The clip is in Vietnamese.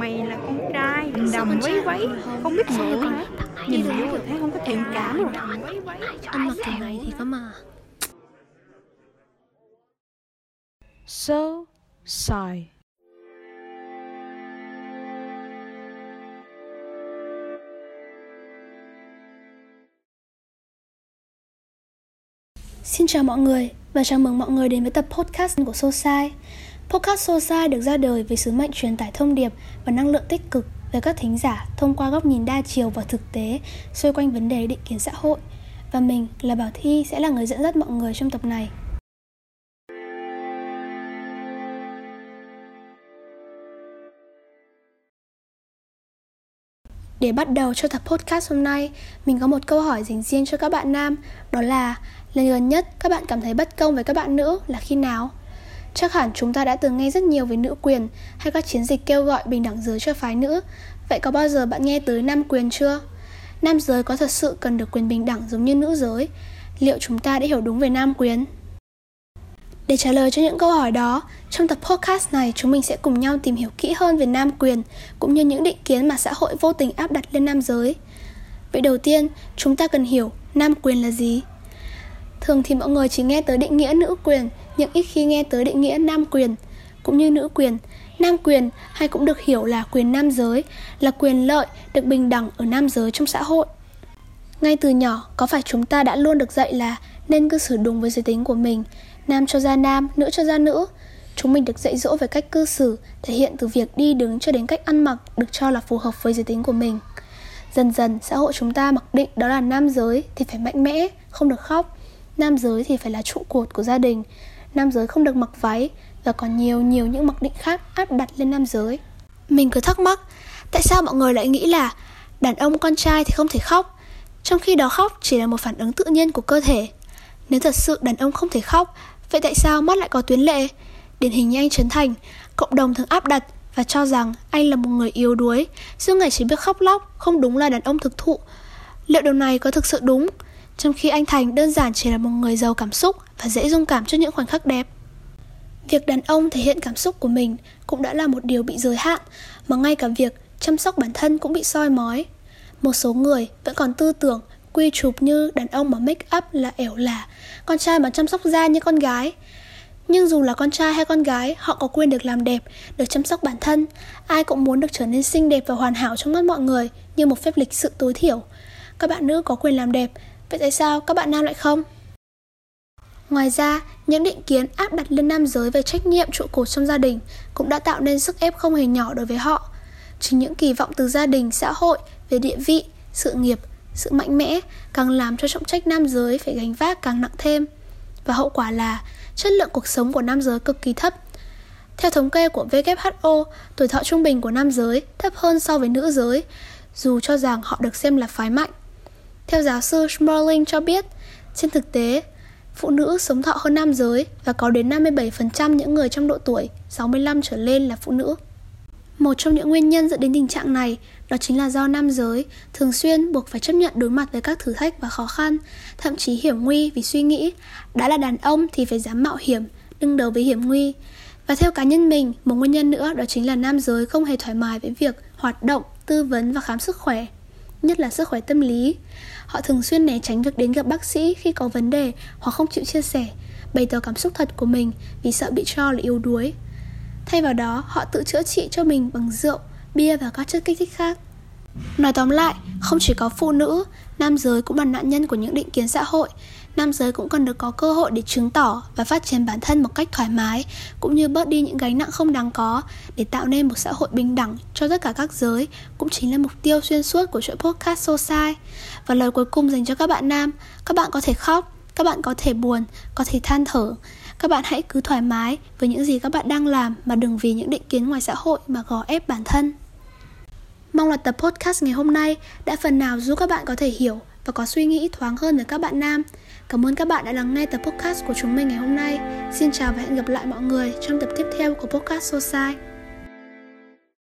mày là con trai đầm váy váy không biết ngựa hả? Nhìn vô rồi thấy không có thiện cảm rồi. Anh mặc kiểu này thì có mà. So sigh. Xin chào mọi người và chào mừng mọi người đến với tập podcast của Sosai. Podcast Sosa được ra đời với sứ mệnh truyền tải thông điệp và năng lượng tích cực về các thính giả thông qua góc nhìn đa chiều và thực tế xoay quanh vấn đề định kiến xã hội. Và mình là Bảo Thi sẽ là người dẫn dắt mọi người trong tập này. Để bắt đầu cho tập podcast hôm nay, mình có một câu hỏi dành riêng cho các bạn nam, đó là lần gần nhất các bạn cảm thấy bất công với các bạn nữ là khi nào? Chắc hẳn chúng ta đã từng nghe rất nhiều về nữ quyền hay các chiến dịch kêu gọi bình đẳng giới cho phái nữ. Vậy có bao giờ bạn nghe tới nam quyền chưa? Nam giới có thật sự cần được quyền bình đẳng giống như nữ giới? Liệu chúng ta đã hiểu đúng về nam quyền? Để trả lời cho những câu hỏi đó, trong tập podcast này chúng mình sẽ cùng nhau tìm hiểu kỹ hơn về nam quyền cũng như những định kiến mà xã hội vô tình áp đặt lên nam giới. Vậy đầu tiên, chúng ta cần hiểu nam quyền là gì? Thường thì mọi người chỉ nghe tới định nghĩa nữ quyền, nhưng ít khi nghe tới định nghĩa nam quyền. Cũng như nữ quyền, nam quyền hay cũng được hiểu là quyền nam giới, là quyền lợi được bình đẳng ở nam giới trong xã hội. Ngay từ nhỏ, có phải chúng ta đã luôn được dạy là nên cư xử đúng với giới tính của mình, nam cho ra nam, nữ cho ra nữ. Chúng mình được dạy dỗ về cách cư xử, thể hiện từ việc đi đứng cho đến cách ăn mặc được cho là phù hợp với giới tính của mình. Dần dần, xã hội chúng ta mặc định đó là nam giới thì phải mạnh mẽ, không được khóc. Nam giới thì phải là trụ cột của gia đình. Nam giới không được mặc váy và còn nhiều nhiều những mặc định khác áp đặt lên nam giới. Mình cứ thắc mắc, tại sao mọi người lại nghĩ là đàn ông con trai thì không thể khóc, trong khi đó khóc chỉ là một phản ứng tự nhiên của cơ thể. Nếu thật sự đàn ông không thể khóc, vậy tại sao mắt lại có tuyến lệ? Điển hình như anh Trấn Thành, cộng đồng thường áp đặt và cho rằng anh là một người yếu đuối, suốt ngày chỉ biết khóc lóc, không đúng là đàn ông thực thụ. Liệu điều này có thực sự đúng? Trong khi anh Thành đơn giản chỉ là một người giàu cảm xúc và dễ dung cảm cho những khoảnh khắc đẹp. Việc đàn ông thể hiện cảm xúc của mình cũng đã là một điều bị giới hạn, mà ngay cả việc chăm sóc bản thân cũng bị soi mói. Một số người vẫn còn tư tưởng quy chụp như đàn ông mà make up là ẻo lả, con trai mà chăm sóc da như con gái. Nhưng dù là con trai hay con gái, họ có quyền được làm đẹp, được chăm sóc bản thân. Ai cũng muốn được trở nên xinh đẹp và hoàn hảo trong mắt mọi người như một phép lịch sự tối thiểu. Các bạn nữ có quyền làm đẹp, vậy tại sao các bạn nam lại không? Ngoài ra, những định kiến áp đặt lên nam giới về trách nhiệm trụ cột trong gia đình cũng đã tạo nên sức ép không hề nhỏ đối với họ. Chính những kỳ vọng từ gia đình, xã hội về địa vị, sự nghiệp, sự mạnh mẽ càng làm cho trọng trách nam giới phải gánh vác càng nặng thêm. Và hậu quả là chất lượng cuộc sống của nam giới cực kỳ thấp. Theo thống kê của WHO, tuổi thọ trung bình của nam giới thấp hơn so với nữ giới, dù cho rằng họ được xem là phái mạnh. Theo giáo sư Smalling cho biết, trên thực tế, phụ nữ sống thọ hơn nam giới và có đến 57% những người trong độ tuổi 65 trở lên là phụ nữ. Một trong những nguyên nhân dẫn đến tình trạng này đó chính là do nam giới thường xuyên buộc phải chấp nhận đối mặt với các thử thách và khó khăn, thậm chí hiểm nguy vì suy nghĩ đã là đàn ông thì phải dám mạo hiểm, đương đầu với hiểm nguy. Và theo cá nhân mình, một nguyên nhân nữa đó chính là nam giới không hề thoải mái với việc hoạt động, tư vấn và khám sức khỏe, nhất là sức khỏe tâm lý. Họ thường xuyên né tránh việc đến gặp bác sĩ khi có vấn đề hoặc không chịu chia sẻ, bày tỏ cảm xúc thật của mình vì sợ bị cho là yếu đuối. Thay vào đó, họ tự chữa trị cho mình bằng rượu, bia và các chất kích thích khác. Nói tóm lại, không chỉ có phụ nữ, nam giới cũng là nạn nhân của những định kiến xã hội. Nam giới cũng cần được có cơ hội để chứng tỏ và phát triển bản thân một cách thoải mái, cũng như bớt đi những gánh nặng không đáng có để tạo nên một xã hội bình đẳng cho tất cả các giới, cũng chính là mục tiêu xuyên suốt của chuỗi podcast Society. Và lời cuối cùng dành cho các bạn nam, các bạn có thể khóc, các bạn có thể buồn, có thể than thở, các bạn hãy cứ thoải mái với những gì các bạn đang làm mà đừng vì những định kiến ngoài xã hội mà gò ép bản thân. Mong là tập podcast ngày hôm nay đã phần nào giúp các bạn có thể hiểu và có suy nghĩ thoáng hơn về các bạn nam. Cảm ơn các bạn đã lắng nghe tập podcast của chúng mình ngày hôm nay. Xin chào và hẹn gặp lại mọi người trong tập tiếp theo của podcast Society.